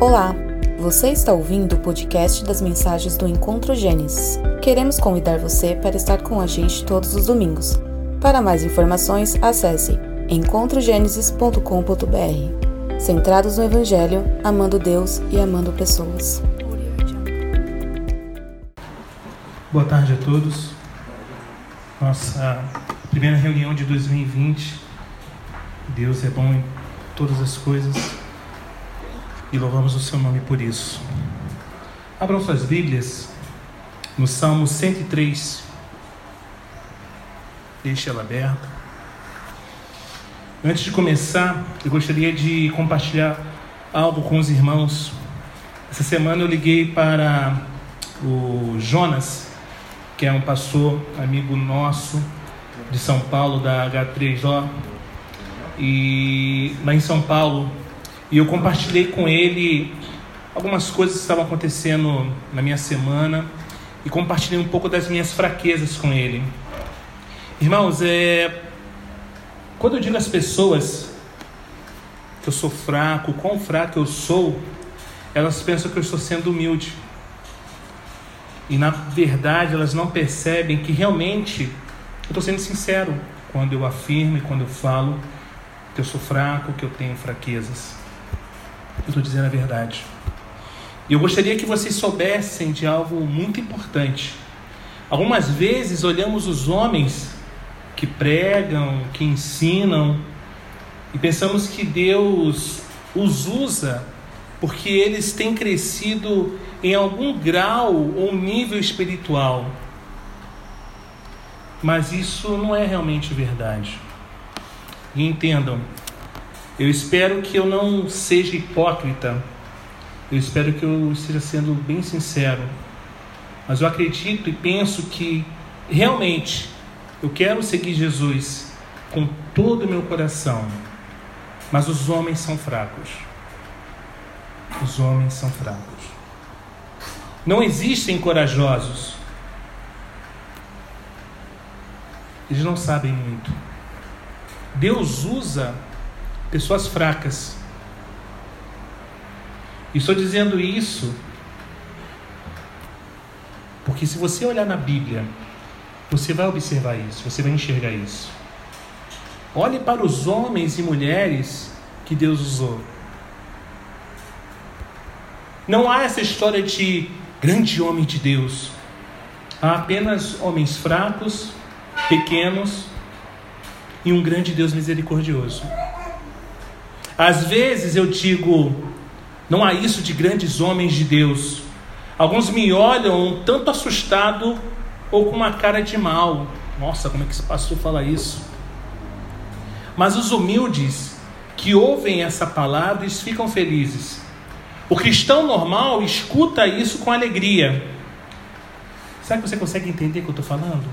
Olá, você está ouvindo o podcast das mensagens do Encontro Gênesis. Queremos convidar você para estar com a gente todos os domingos. Para mais informações, acesse encontrogenesis.com.br. Centrados no Evangelho, amando Deus e amando pessoas. Boa tarde a todos. Nossa primeira reunião de 2020. Deus é bom em todas as coisas e louvamos o seu nome por isso. Abram suas Bíblias no Salmo 103. Deixe ela aberta. Antes de começar, eu gostaria de compartilhar algo com os irmãos. Essa semana eu liguei para o Jonas, que é um pastor amigo nosso de São Paulo, da H3O. E lá em São Paulo, e eu compartilhei com ele algumas coisas que estavam acontecendo na minha semana e compartilhei um pouco das minhas fraquezas com ele. Irmãos, é... quando eu digo às pessoas que eu sou fraco, quão fraco eu sou, elas pensam que eu estou sendo humilde. E na verdade elas não percebem que realmente eu estou sendo sincero quando eu afirmo e quando eu falo que eu sou fraco, que eu tenho fraquezas. Eu estou dizendo a verdade. E eu gostaria que vocês soubessem de algo muito importante. Algumas vezes olhamos os homens que pregam, que ensinam, e pensamos que Deus os usa porque eles têm crescido em algum grau ou nível espiritual. Mas isso não é realmente verdade. E entendam, eu espero que eu não seja hipócrita. Eu espero que eu esteja sendo bem sincero. Mas eu acredito e penso que realmente eu quero seguir Jesus com todo o meu coração. Mas os homens são fracos. Os homens são fracos. Não existem corajosos. Eles não sabem muito. Deus usa pessoas fracas. E estou dizendo isso porque se você olhar na Bíblia, você vai observar isso, você vai enxergar isso. Olhe para os homens e mulheres que Deus usou. Não há essa história de grande homem de Deus. Há apenas homens fracos, pequenos e um grande Deus misericordioso. Às vezes eu digo, não há isso de grandes homens de Deus. Alguns me olham um tanto assustado ou com uma cara de mal. Nossa, como é que esse pastor fala isso? Mas os humildes que ouvem essa palavra eles ficam felizes. O cristão normal escuta isso com alegria. Será que você consegue entender o que eu estou falando?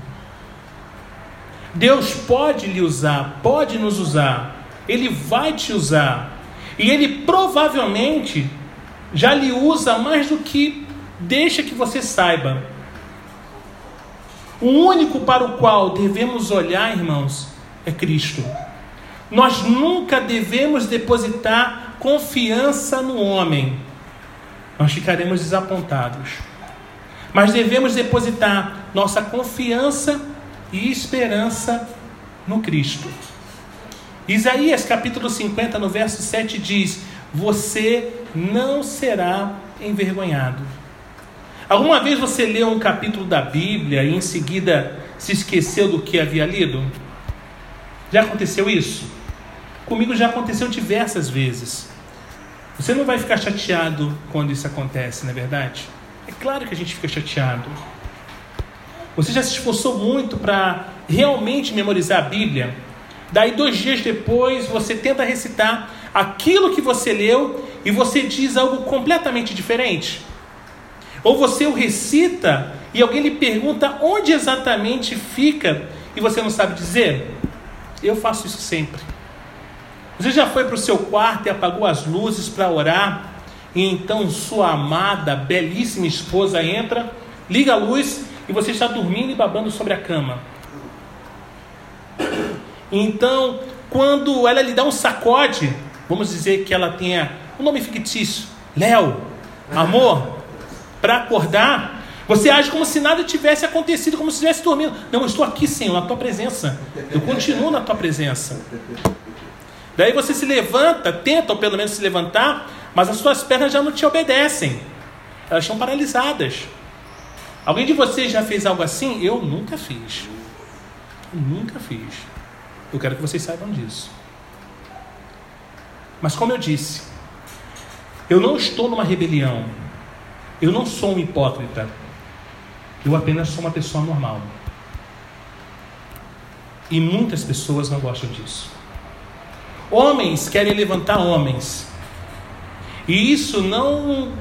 Deus pode lhe usar, pode nos usar ele vai te usar. E ele provavelmente já lhe usa mais do que deixa que você saiba. O único para o qual devemos olhar, irmãos, é Cristo. Nós nunca devemos depositar confiança no homem. Nós ficaremos desapontados. Mas devemos depositar nossa confiança e esperança no Cristo. Isaías capítulo 50, no verso 7 diz: Você não será envergonhado. Alguma vez você leu um capítulo da Bíblia e em seguida se esqueceu do que havia lido? Já aconteceu isso? Comigo já aconteceu diversas vezes. Você não vai ficar chateado quando isso acontece, não é verdade? É claro que a gente fica chateado. Você já se esforçou muito para realmente memorizar a Bíblia? Daí, dois dias depois, você tenta recitar aquilo que você leu e você diz algo completamente diferente. Ou você o recita e alguém lhe pergunta onde exatamente fica e você não sabe dizer. Eu faço isso sempre. Você já foi para o seu quarto e apagou as luzes para orar, e então sua amada, belíssima esposa entra, liga a luz e você está dormindo e babando sobre a cama. Então, quando ela lhe dá um sacode, vamos dizer que ela tenha um nome fictício, Léo, amor, para acordar, você age como se nada tivesse acontecido, como se estivesse dormindo. Não, eu estou aqui, Senhor, na tua presença. Eu continuo na tua presença. Daí você se levanta, tenta ou pelo menos se levantar, mas as suas pernas já não te obedecem. Elas estão paralisadas. Alguém de vocês já fez algo assim? Eu nunca fiz. Eu nunca fiz. Eu quero que vocês saibam disso. Mas como eu disse, eu não estou numa rebelião. Eu não sou um hipócrita. Eu apenas sou uma pessoa normal. E muitas pessoas não gostam disso. Homens querem levantar homens. E isso não.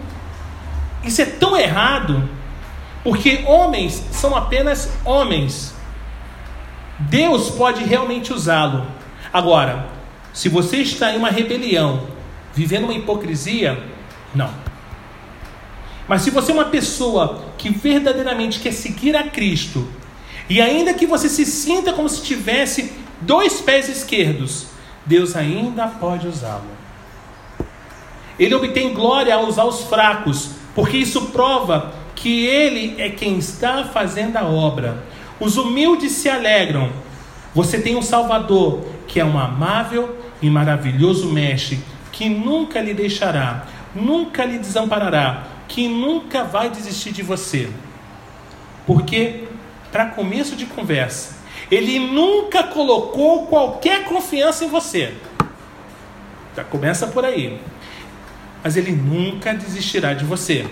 Isso é tão errado, porque homens são apenas homens. Deus pode realmente usá-lo. Agora, se você está em uma rebelião, vivendo uma hipocrisia, não. Mas se você é uma pessoa que verdadeiramente quer seguir a Cristo, e ainda que você se sinta como se tivesse dois pés esquerdos, Deus ainda pode usá-lo. Ele obtém glória ao usar os fracos, porque isso prova que Ele é quem está fazendo a obra. Os humildes se alegram. Você tem um Salvador que é um amável e maravilhoso Mestre, que nunca lhe deixará, nunca lhe desamparará, que nunca vai desistir de você. Porque, para começo de conversa, ele nunca colocou qualquer confiança em você. Já começa por aí. Mas ele nunca desistirá de você.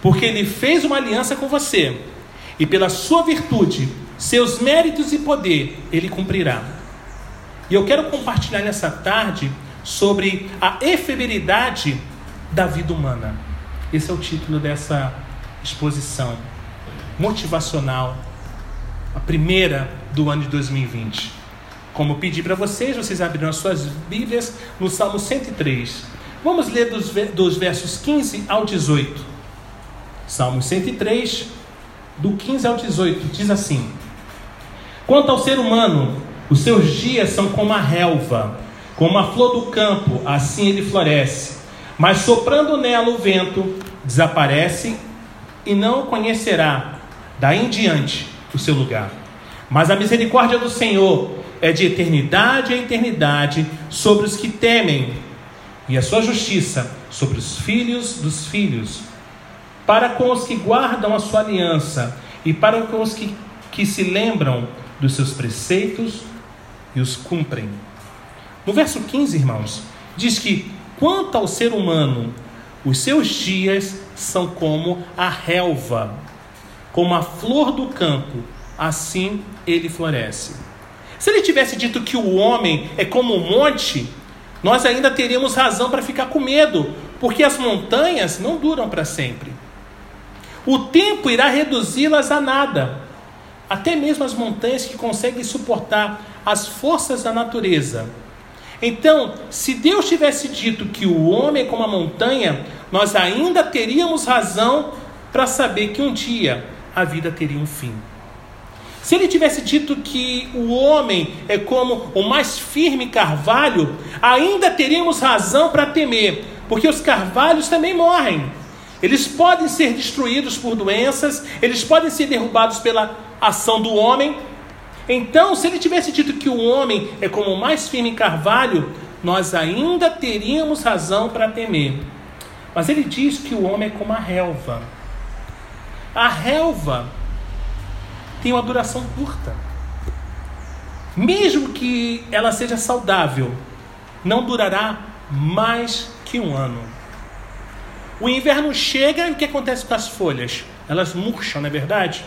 Porque ele fez uma aliança com você. E pela sua virtude, seus méritos e poder, ele cumprirá. E eu quero compartilhar nessa tarde sobre a efemeridade da vida humana. Esse é o título dessa exposição motivacional, a primeira do ano de 2020. Como pedi para vocês, vocês abriram as suas Bíblias no Salmo 103. Vamos ler dos, dos versos 15 ao 18. Salmo 103, do 15 ao 18, diz assim: Quanto ao ser humano, os seus dias são como a relva, como a flor do campo, assim ele floresce. Mas soprando nela o vento, desaparece e não conhecerá daí em diante o seu lugar. Mas a misericórdia do Senhor é de eternidade a eternidade sobre os que temem, e a sua justiça sobre os filhos dos filhos, para com os que guardam a sua aliança e para com os que, que se lembram dos seus preceitos e os cumprem. No verso 15, irmãos, diz que quanto ao ser humano, os seus dias são como a relva, como a flor do campo, assim ele floresce. Se ele tivesse dito que o homem é como um monte, nós ainda teríamos razão para ficar com medo, porque as montanhas não duram para sempre. O tempo irá reduzi-las a nada. Até mesmo as montanhas que conseguem suportar as forças da natureza. Então, se Deus tivesse dito que o homem é como a montanha, nós ainda teríamos razão para saber que um dia a vida teria um fim. Se ele tivesse dito que o homem é como o mais firme carvalho, ainda teríamos razão para temer, porque os carvalhos também morrem. Eles podem ser destruídos por doenças, eles podem ser derrubados pela ação do homem. Então, se ele tivesse dito que o homem é como o mais firme carvalho, nós ainda teríamos razão para temer. Mas ele diz que o homem é como a relva. A relva tem uma duração curta. Mesmo que ela seja saudável, não durará mais que um ano. O inverno chega e o que acontece com as folhas? Elas murcham, não é verdade?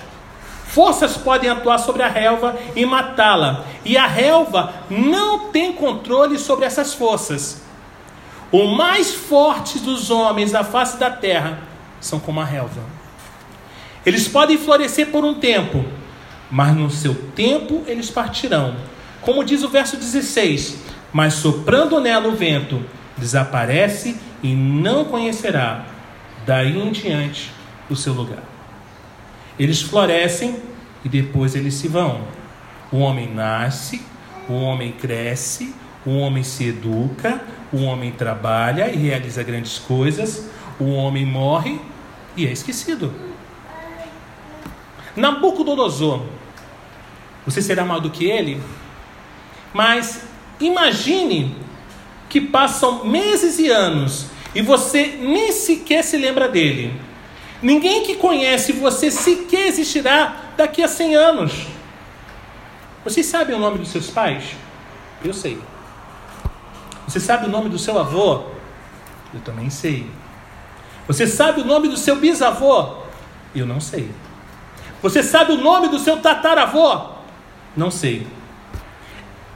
Forças podem atuar sobre a relva e matá-la, e a relva não tem controle sobre essas forças. O mais fortes dos homens da face da terra são como a relva. Eles podem florescer por um tempo, mas no seu tempo eles partirão. Como diz o verso 16: Mas soprando nela o vento, desaparece e não conhecerá daí em diante o seu lugar. Eles florescem e depois eles se vão. O homem nasce, o homem cresce, o homem se educa, o homem trabalha e realiza grandes coisas, o homem morre e é esquecido. Nabucodonosor, você será maior do que ele? Mas imagine que passam meses e anos e você nem sequer se lembra dele. Ninguém que conhece você sequer existirá daqui a 100 anos. Vocês sabem o nome dos seus pais? Eu sei. Você sabe o nome do seu avô? Eu também sei. Você sabe o nome do seu bisavô? Eu não sei. Você sabe o nome do seu tataravô? Não sei.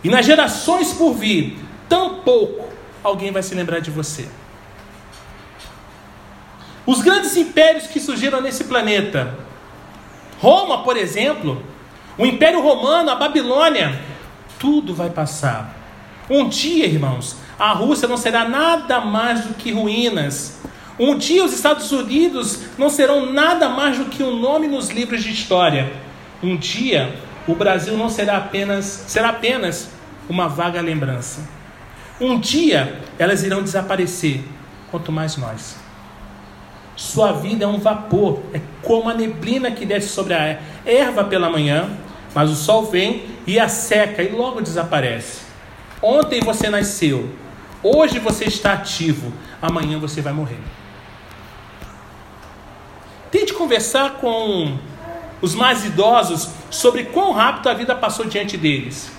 E nas gerações por vir, tão pouco alguém vai se lembrar de você. Os grandes impérios que surgiram nesse planeta, Roma, por exemplo, o Império Romano, a Babilônia, tudo vai passar. Um dia, irmãos, a Rússia não será nada mais do que ruínas. Um dia os Estados Unidos não serão nada mais do que um nome nos livros de história. Um dia o Brasil não será apenas, será apenas uma vaga lembrança. Um dia elas irão desaparecer, quanto mais nós. Sua vida é um vapor, é como a neblina que desce sobre a erva pela manhã, mas o sol vem e a seca e logo desaparece. Ontem você nasceu, hoje você está ativo, amanhã você vai morrer. Tente conversar com os mais idosos sobre quão rápido a vida passou diante deles.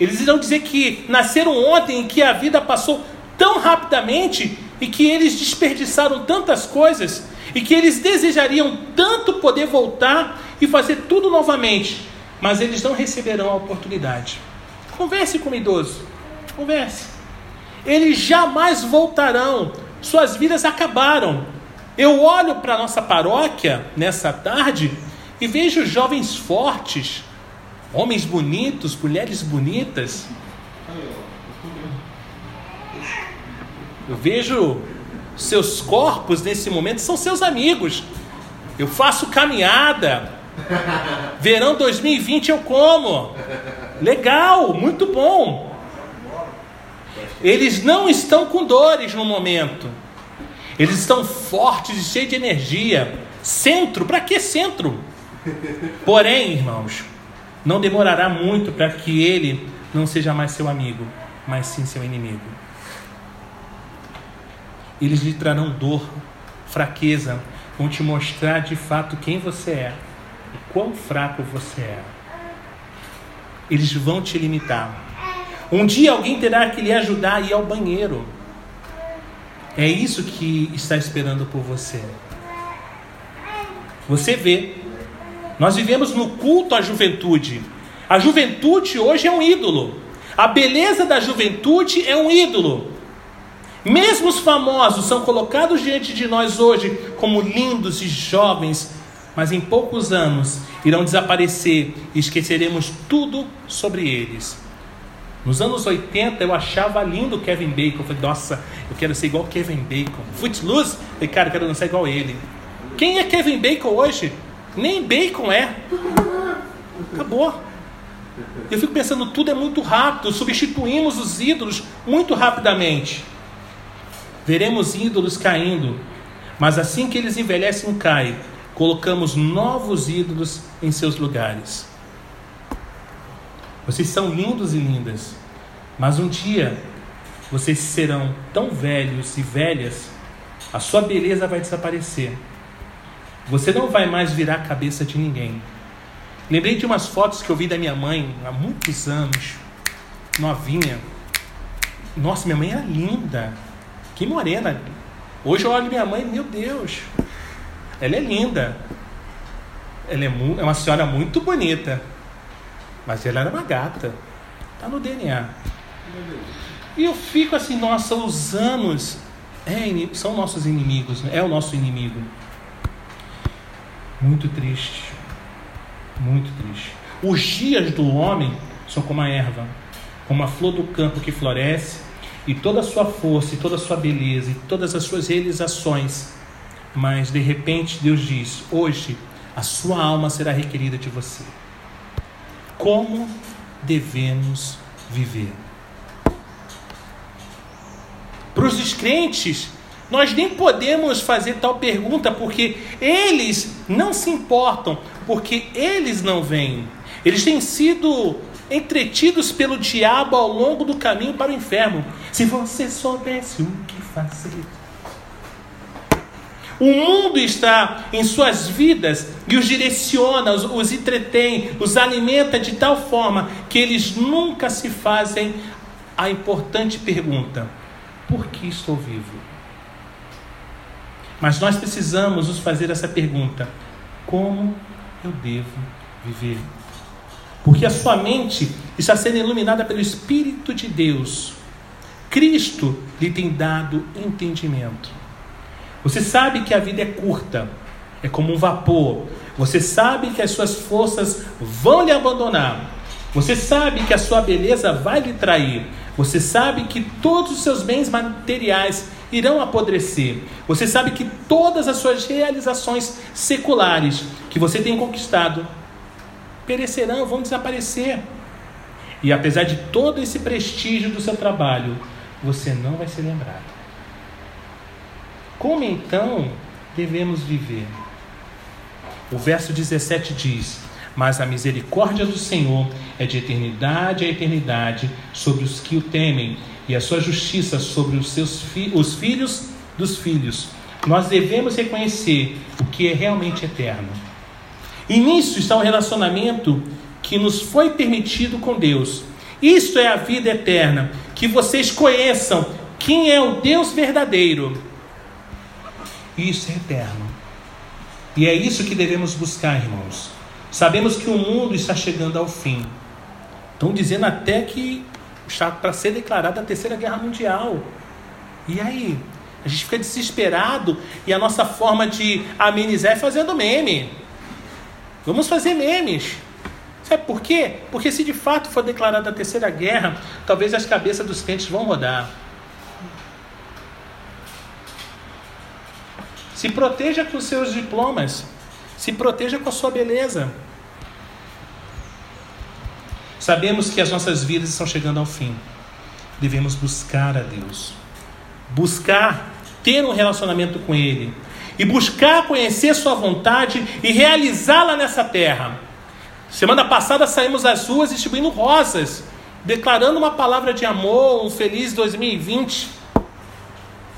Eles irão dizer que nasceram ontem e que a vida passou tão rapidamente e que eles desperdiçaram tantas coisas e que eles desejariam tanto poder voltar e fazer tudo novamente, mas eles não receberão a oportunidade. Converse com o idoso, converse. Eles jamais voltarão, suas vidas acabaram. Eu olho para a nossa paróquia nessa tarde e vejo jovens fortes, homens bonitos, mulheres bonitas. Eu vejo seus corpos nesse momento são seus amigos. Eu faço caminhada. Verão 2020 eu como. Legal, muito bom. Eles não estão com dores no momento. Eles estão fortes e cheios de energia. Centro, para que centro? Porém, irmãos, não demorará muito para que ele não seja mais seu amigo, mas sim seu inimigo. Eles lhe trarão dor, fraqueza, vão te mostrar de fato quem você é e quão fraco você é. Eles vão te limitar. Um dia alguém terá que lhe ajudar a ir ao banheiro. É isso que está esperando por você. Você vê nós vivemos no culto à juventude. A juventude hoje é um ídolo. A beleza da juventude é um ídolo. Mesmo os famosos são colocados diante de nós hoje como lindos e jovens, mas em poucos anos irão desaparecer e esqueceremos tudo sobre eles. Nos anos 80 eu achava lindo o Kevin Bacon. Eu falei, nossa, eu quero ser igual Kevin Bacon. Footloose, falei, cara, eu quero dançar igual ele. Quem é Kevin Bacon hoje? Nem bacon é. Acabou. Eu fico pensando, tudo é muito rápido, substituímos os ídolos muito rapidamente. Veremos ídolos caindo, mas assim que eles envelhecem, caem, colocamos novos ídolos em seus lugares. Vocês são lindos e lindas, mas um dia vocês serão tão velhos e velhas, a sua beleza vai desaparecer você não vai mais virar a cabeça de ninguém. Lembrei de umas fotos que eu vi da minha mãe há muitos anos, novinha. Nossa, minha mãe era linda. Que morena. Hoje eu olho minha mãe, meu Deus. Ela é linda. Ela é, é uma senhora muito bonita. Mas ela era uma gata. Tá no DNA. E eu fico assim, nossa, os anos é, são nossos inimigos, né? é o nosso inimigo. Muito triste. Muito triste. Os dias do homem são como a erva, como a flor do campo que floresce, e toda a sua força, e toda a sua beleza, e todas as suas realizações. Mas de repente Deus diz: hoje a sua alma será requerida de você. Como devemos viver? Para os descrentes, nós nem podemos fazer tal pergunta porque eles não se importam, porque eles não vêm. Eles têm sido entretidos pelo diabo ao longo do caminho para o inferno. Se você soubesse o que fazer. O mundo está em suas vidas e os direciona, os, os entretém, os alimenta de tal forma que eles nunca se fazem a importante pergunta: por que estou vivo? Mas nós precisamos nos fazer essa pergunta: como eu devo viver? Porque a sua mente está sendo iluminada pelo Espírito de Deus. Cristo lhe tem dado entendimento. Você sabe que a vida é curta, é como um vapor. Você sabe que as suas forças vão lhe abandonar. Você sabe que a sua beleza vai lhe trair. Você sabe que todos os seus bens materiais irão apodrecer. Você sabe que todas as suas realizações seculares que você tem conquistado perecerão, vão desaparecer. E apesar de todo esse prestígio do seu trabalho, você não vai ser lembrado. Como então devemos viver? O verso 17 diz: Mas a misericórdia do Senhor é de eternidade a eternidade sobre os que o temem, e a sua justiça sobre os seus fi os filhos dos filhos. Nós devemos reconhecer o que é realmente eterno e nisso está o relacionamento que nos foi permitido com Deus. Isto é a vida eterna, que vocês conheçam quem é o Deus verdadeiro. Isso é eterno. E é isso que devemos buscar, irmãos. Sabemos que o mundo está chegando ao fim. Estão dizendo até que está para ser declarada a terceira guerra mundial. E aí? A gente fica desesperado e a nossa forma de amenizar é fazendo meme. Vamos fazer memes. Sabe por quê? Porque se de fato for declarada a terceira guerra, talvez as cabeças dos crentes vão rodar. Se proteja com seus diplomas. Se proteja com a sua beleza. Sabemos que as nossas vidas estão chegando ao fim. Devemos buscar a Deus. Buscar ter um relacionamento com Ele e buscar conhecer Sua vontade e realizá-la nessa terra. Semana passada saímos às ruas distribuindo rosas, declarando uma palavra de amor, um feliz 2020.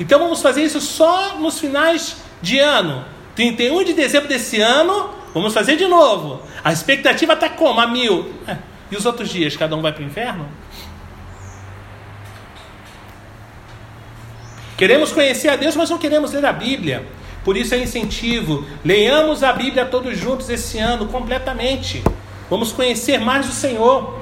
Então vamos fazer isso só nos finais de ano. 31 de dezembro desse ano, vamos fazer de novo. A expectativa está como? A mil. É. E os outros dias, cada um vai para o inferno? Queremos conhecer a Deus, mas não queremos ler a Bíblia. Por isso é incentivo. Leiamos a Bíblia todos juntos esse ano, completamente. Vamos conhecer mais o Senhor.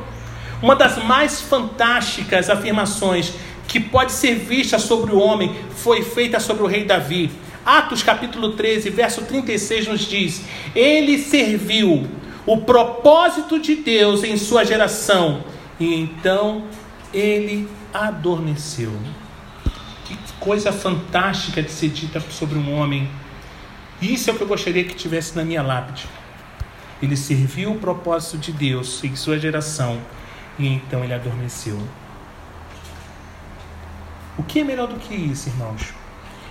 Uma das mais fantásticas afirmações que pode ser vista sobre o homem foi feita sobre o rei Davi. Atos capítulo 13, verso 36 nos diz: Ele serviu o propósito de Deus em sua geração, e então ele adormeceu coisa fantástica de ser dita sobre um homem. Isso é o que eu gostaria que tivesse na minha lápide. Ele serviu o propósito de Deus em sua geração e então ele adormeceu. O que é melhor do que isso, irmãos?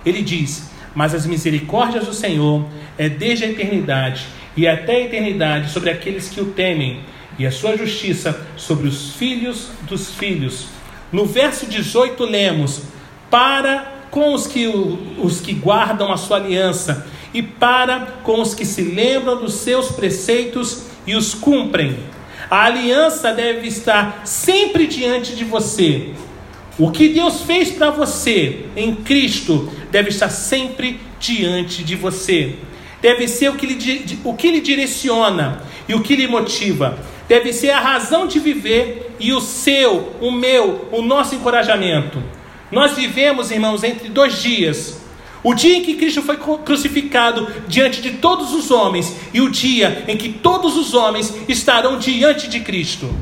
Ele diz: Mas as misericórdias do Senhor é desde a eternidade e até a eternidade sobre aqueles que o temem, e a sua justiça sobre os filhos dos filhos. No verso 18 lemos: para com os que, os que guardam a sua aliança e para com os que se lembram dos seus preceitos e os cumprem. A aliança deve estar sempre diante de você. O que Deus fez para você em Cristo deve estar sempre diante de você. Deve ser o que, lhe, o que lhe direciona e o que lhe motiva. Deve ser a razão de viver e o seu, o meu, o nosso encorajamento. Nós vivemos, irmãos, entre dois dias. O dia em que Cristo foi crucificado diante de todos os homens e o dia em que todos os homens estarão diante de Cristo.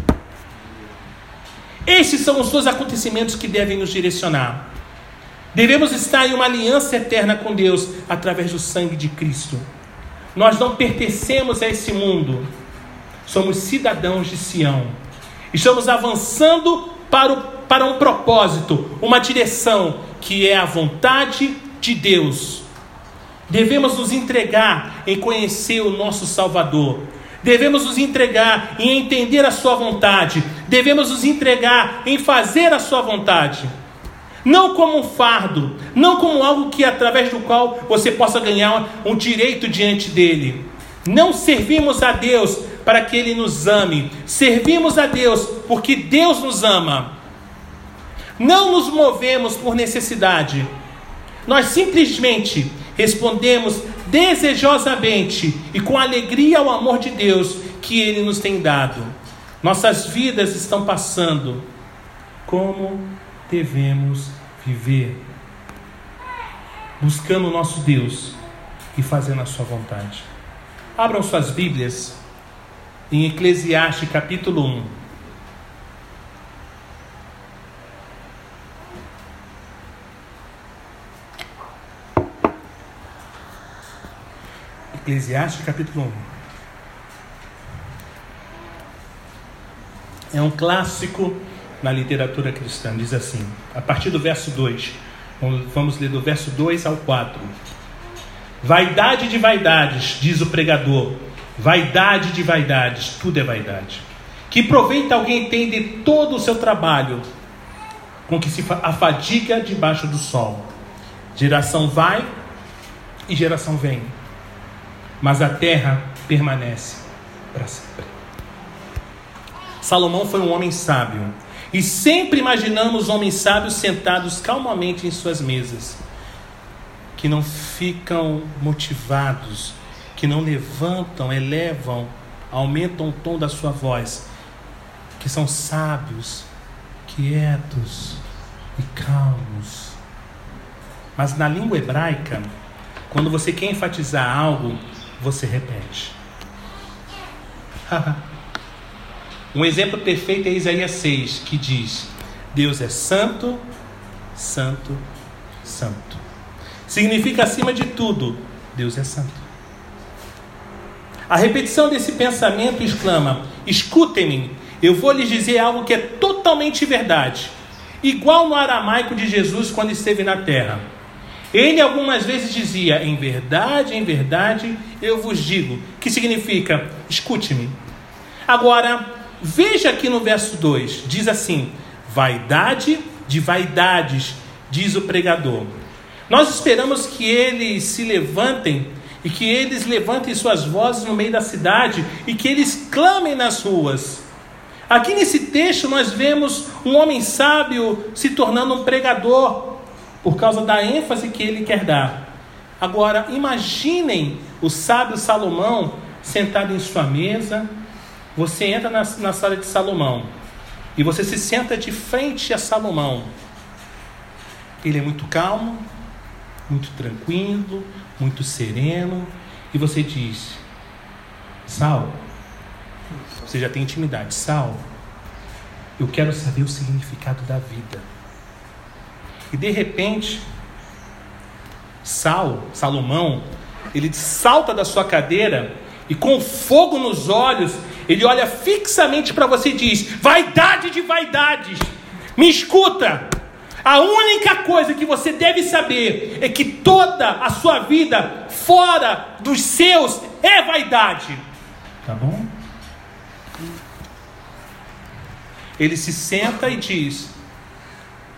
Esses são os dois acontecimentos que devem nos direcionar. Devemos estar em uma aliança eterna com Deus através do sangue de Cristo. Nós não pertencemos a esse mundo, somos cidadãos de Sião. Estamos avançando para o para um propósito, uma direção que é a vontade de Deus. Devemos nos entregar em conhecer o nosso Salvador. Devemos nos entregar em entender a Sua vontade. Devemos nos entregar em fazer a Sua vontade. Não como um fardo, não como algo que através do qual você possa ganhar um direito diante dele. Não servimos a Deus para que ele nos ame. Servimos a Deus porque Deus nos ama. Não nos movemos por necessidade. Nós simplesmente respondemos desejosamente e com alegria ao amor de Deus que Ele nos tem dado. Nossas vidas estão passando. Como devemos viver? Buscando o nosso Deus e fazendo a Sua vontade. Abram suas Bíblias em Eclesiastes capítulo 1. Eclesiastes capítulo 1. É um clássico na literatura cristã, diz assim, a partir do verso 2. Vamos ler do verso 2 ao 4. Vaidade de vaidades, diz o pregador. Vaidade de vaidades, tudo é vaidade. Que proveito alguém tem de todo o seu trabalho, com que se afadiga debaixo do sol. Geração vai e geração vem mas a terra permanece para sempre. Salomão foi um homem sábio, e sempre imaginamos homens sábios sentados calmamente em suas mesas, que não ficam motivados, que não levantam, elevam, aumentam o tom da sua voz, que são sábios, quietos e calmos. Mas na língua hebraica, quando você quer enfatizar algo, você repete. um exemplo perfeito é Isaías 6, que diz: Deus é santo, santo, santo. Significa acima de tudo, Deus é santo. A repetição desse pensamento exclama: Escutem-me, eu vou lhes dizer algo que é totalmente verdade, igual no aramaico de Jesus quando esteve na terra. Ele algumas vezes dizia: Em verdade, em verdade, eu vos digo. Que significa: Escute-me. Agora, veja aqui no verso 2: diz assim: Vaidade de vaidades, diz o pregador. Nós esperamos que eles se levantem e que eles levantem suas vozes no meio da cidade e que eles clamem nas ruas. Aqui nesse texto nós vemos um homem sábio se tornando um pregador, por causa da ênfase que ele quer dar. Agora, imaginem o sábio Salomão sentado em sua mesa. Você entra na, na sala de Salomão e você se senta de frente a Salomão. Ele é muito calmo, muito tranquilo, muito sereno, e você diz: Sal, você já tem intimidade, Sal, eu quero saber o significado da vida. E de repente, Sal, Salomão, ele salta da sua cadeira e com fogo nos olhos, ele olha fixamente para você e diz: Vaidade de vaidades, me escuta. A única coisa que você deve saber é que toda a sua vida fora dos seus é vaidade. Tá bom? Ele se senta e diz: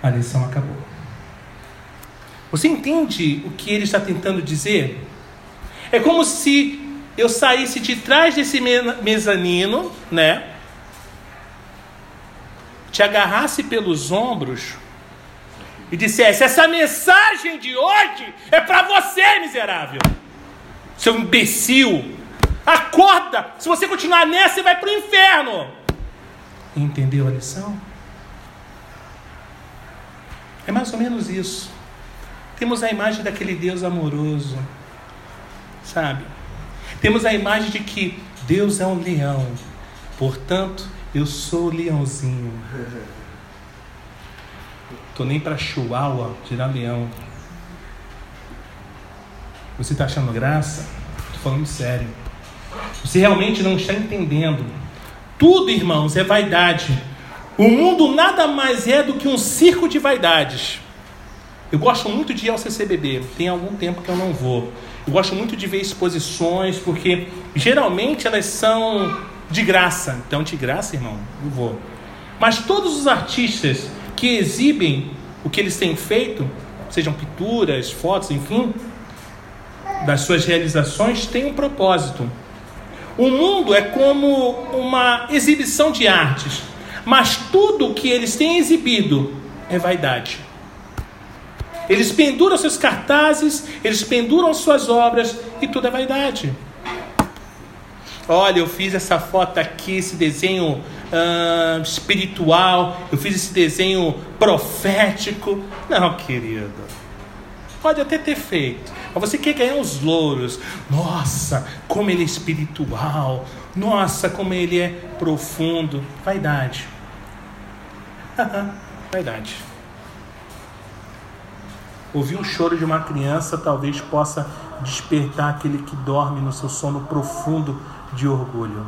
A lição acabou. Você entende o que ele está tentando dizer? É como se eu saísse de trás desse mezanino, né? Te agarrasse pelos ombros e dissesse: Essa mensagem de hoje é para você, miserável, seu imbecil. Acorda! Se você continuar nessa, você vai para o inferno. Entendeu a lição? É mais ou menos isso. Temos a imagem daquele Deus amoroso, sabe? Temos a imagem de que Deus é um leão, portanto, eu sou o leãozinho. Tô nem para chihuahua tirar leão. Você está achando graça? Estou falando sério. Você realmente não está entendendo. Tudo, irmãos, é vaidade. O mundo nada mais é do que um circo de vaidades. Eu gosto muito de ir ao CCBB, tem algum tempo que eu não vou. Eu gosto muito de ver exposições, porque geralmente elas são de graça. Então, de graça, irmão, eu vou. Mas todos os artistas que exibem o que eles têm feito, sejam pinturas, fotos, enfim, das suas realizações, têm um propósito. O mundo é como uma exibição de artes, mas tudo que eles têm exibido é vaidade. Eles penduram seus cartazes, eles penduram suas obras e tudo é vaidade. Olha, eu fiz essa foto aqui, esse desenho uh, espiritual, eu fiz esse desenho profético. Não, querido. Pode até ter feito. Mas você quer ganhar os louros. Nossa, como ele é espiritual. Nossa, como ele é profundo. Vaidade. Vaidade. Ouvir o choro de uma criança talvez possa despertar aquele que dorme no seu sono profundo de orgulho.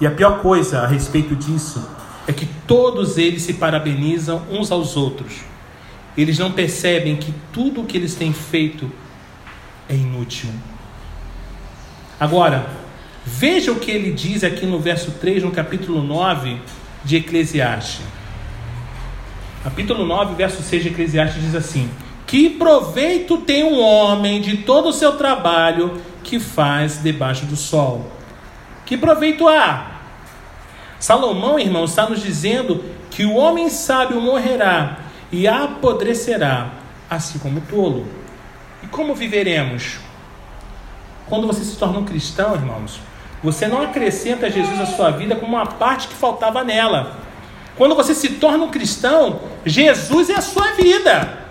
E a pior coisa a respeito disso é que todos eles se parabenizam uns aos outros. Eles não percebem que tudo o que eles têm feito é inútil. Agora, veja o que ele diz aqui no verso 3, no capítulo 9 de Eclesiastes. Capítulo 9, verso 6 de Eclesiastes diz assim: Que proveito tem um homem de todo o seu trabalho que faz debaixo do sol? Que proveito há? Salomão, irmão, está nos dizendo que o homem sábio morrerá e apodrecerá, assim como o tolo. E como viveremos? Quando você se torna um cristão, irmãos, você não acrescenta Jesus à sua vida como uma parte que faltava nela. Quando você se torna um cristão, Jesus é a sua vida.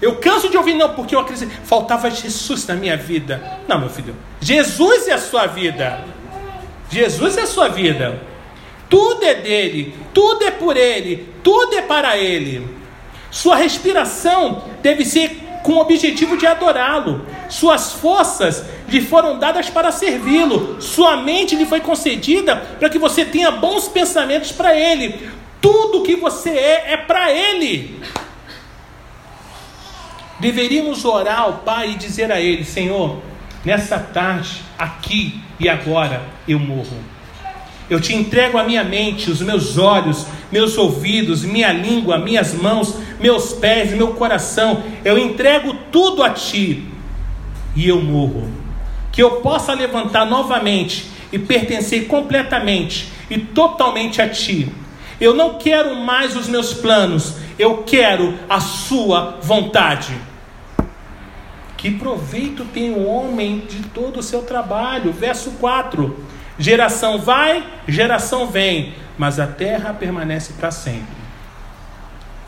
Eu canso de ouvir, não, porque eu acredito, faltava Jesus na minha vida. Não, meu filho, Jesus é a sua vida. Jesus é a sua vida. Tudo é dele, tudo é por ele, tudo é para ele. Sua respiração deve ser com o objetivo de adorá-lo. Suas forças lhe foram dadas para servi-lo. Sua mente lhe foi concedida para que você tenha bons pensamentos para ele. Tudo que você é é para Ele. Deveríamos orar ao Pai e dizer a Ele: Senhor, nessa tarde, aqui e agora, eu morro. Eu te entrego a minha mente, os meus olhos, meus ouvidos, minha língua, minhas mãos, meus pés, meu coração. Eu entrego tudo a ti e eu morro. Que eu possa levantar novamente e pertencer completamente e totalmente a ti eu não quero mais os meus planos, eu quero a sua vontade. Que proveito tem o homem de todo o seu trabalho? Verso 4: Geração vai, geração vem, mas a terra permanece para sempre.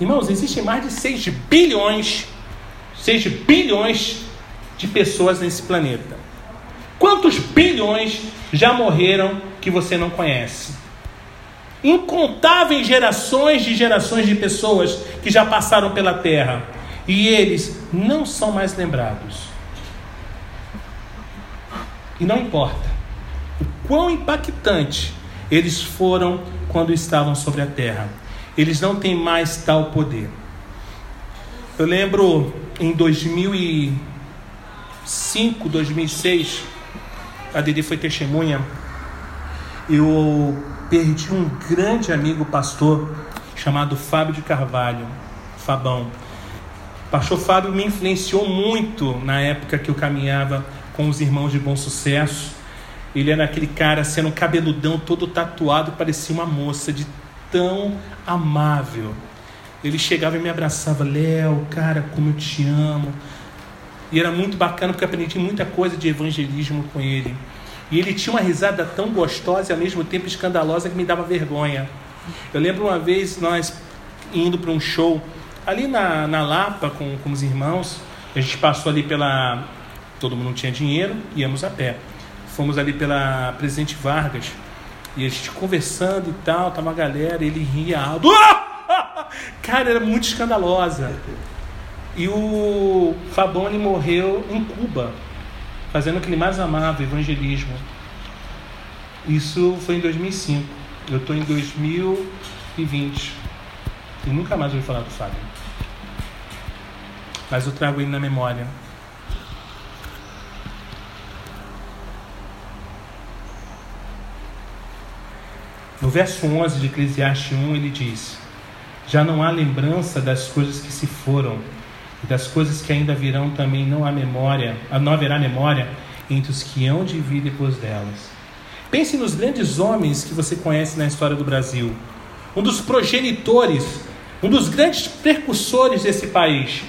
Irmãos, existem mais de 6 bilhões, 6 bilhões de pessoas nesse planeta. Quantos bilhões já morreram que você não conhece? Incontáveis gerações de gerações de pessoas que já passaram pela terra e eles não são mais lembrados. E não importa o quão impactante eles foram quando estavam sobre a terra, eles não têm mais tal poder. Eu lembro em 2005, 2006, a Dede foi testemunha. Eu perdi um grande amigo pastor chamado Fábio de Carvalho, Fabão. O pastor Fábio me influenciou muito na época que eu caminhava com os irmãos de bom sucesso. Ele era aquele cara sendo um cabeludão, todo tatuado, parecia uma moça de tão amável. Ele chegava e me abraçava, Léo, cara, como eu te amo. E era muito bacana porque aprendi muita coisa de evangelismo com ele. E ele tinha uma risada tão gostosa e ao mesmo tempo escandalosa que me dava vergonha. Eu lembro uma vez nós indo para um show ali na, na Lapa com, com os irmãos. A gente passou ali pela. Todo mundo tinha dinheiro, íamos a pé. Fomos ali pela Presidente Vargas e a gente conversando e tal, tava uma galera, ele ria alto. Cara, era muito escandalosa. E o Faboni morreu em Cuba fazendo o que ele mais amava, evangelismo. Isso foi em 2005. Eu estou em 2020. E nunca mais ouvi falar do Fábio. Mas eu trago ele na memória. No verso 11 de Eclesiastes 1, ele diz: Já não há lembrança das coisas que se foram, e das coisas que ainda virão também não há memória, não haverá memória entre os que hão de vir depois delas. Pense nos grandes homens que você conhece na história do Brasil. Um dos progenitores, um dos grandes precursores desse país.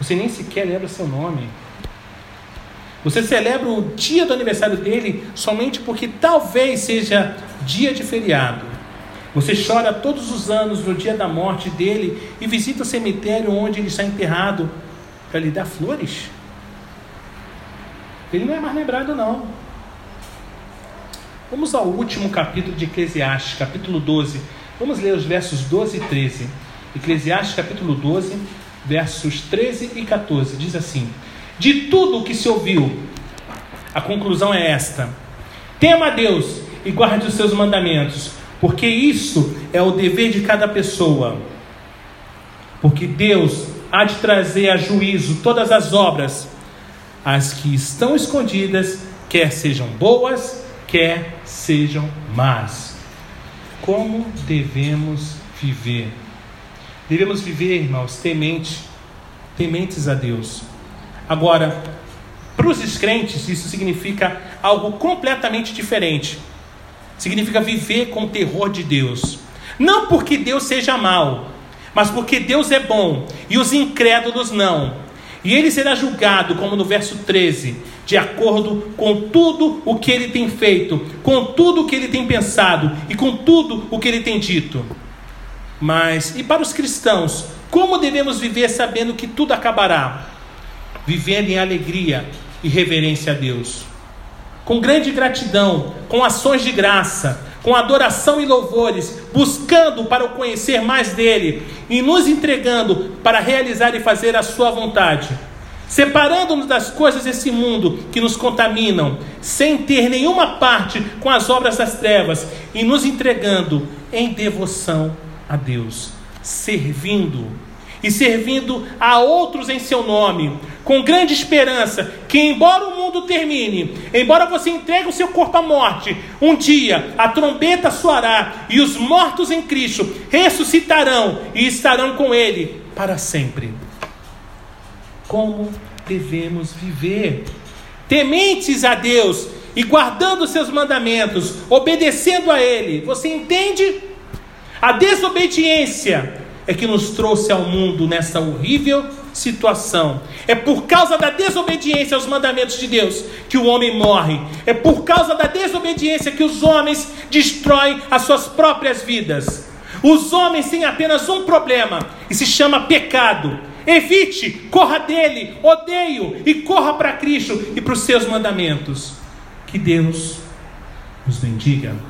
Você nem sequer lembra seu nome. Você celebra o dia do aniversário dele somente porque talvez seja dia de feriado. Você chora todos os anos no dia da morte dele e visita o cemitério onde ele está enterrado para lhe dar flores? Ele não é mais lembrado, não. Vamos ao último capítulo de Eclesiastes, capítulo 12. Vamos ler os versos 12 e 13. Eclesiastes, capítulo 12, versos 13 e 14. Diz assim: De tudo o que se ouviu, a conclusão é esta: tema a Deus e guarde os seus mandamentos, porque isso é o dever de cada pessoa. Porque Deus há de trazer a juízo todas as obras, as que estão escondidas, quer sejam boas, quer sejam más. Como devemos viver? Devemos viver, irmãos, tementes, tementes a Deus. Agora, para os descrentes, isso significa algo completamente diferente. Significa viver com o terror de Deus. Não porque Deus seja mau, mas porque Deus é bom e os incrédulos não. E ele será julgado, como no verso 13, de acordo com tudo o que ele tem feito, com tudo o que ele tem pensado e com tudo o que ele tem dito. Mas, e para os cristãos, como devemos viver sabendo que tudo acabará? Vivendo em alegria e reverência a Deus com grande gratidão, com ações de graça, com adoração e louvores, buscando para o conhecer mais dele e nos entregando para realizar e fazer a sua vontade. Separando-nos das coisas desse mundo que nos contaminam, sem ter nenhuma parte com as obras das trevas e nos entregando em devoção a Deus, servindo e servindo a outros em seu nome, com grande esperança que, embora o mundo termine, embora você entregue o seu corpo à morte, um dia a trombeta soará e os mortos em Cristo ressuscitarão e estarão com Ele para sempre. Como devemos viver? Tementes a Deus e guardando seus mandamentos, obedecendo a Ele. Você entende? A desobediência é que nos trouxe ao mundo nessa horrível situação. É por causa da desobediência aos mandamentos de Deus que o homem morre. É por causa da desobediência que os homens destroem as suas próprias vidas. Os homens têm apenas um problema e se chama pecado. Evite, corra dele, odeio e corra para Cristo e para os seus mandamentos. Que Deus nos bendiga.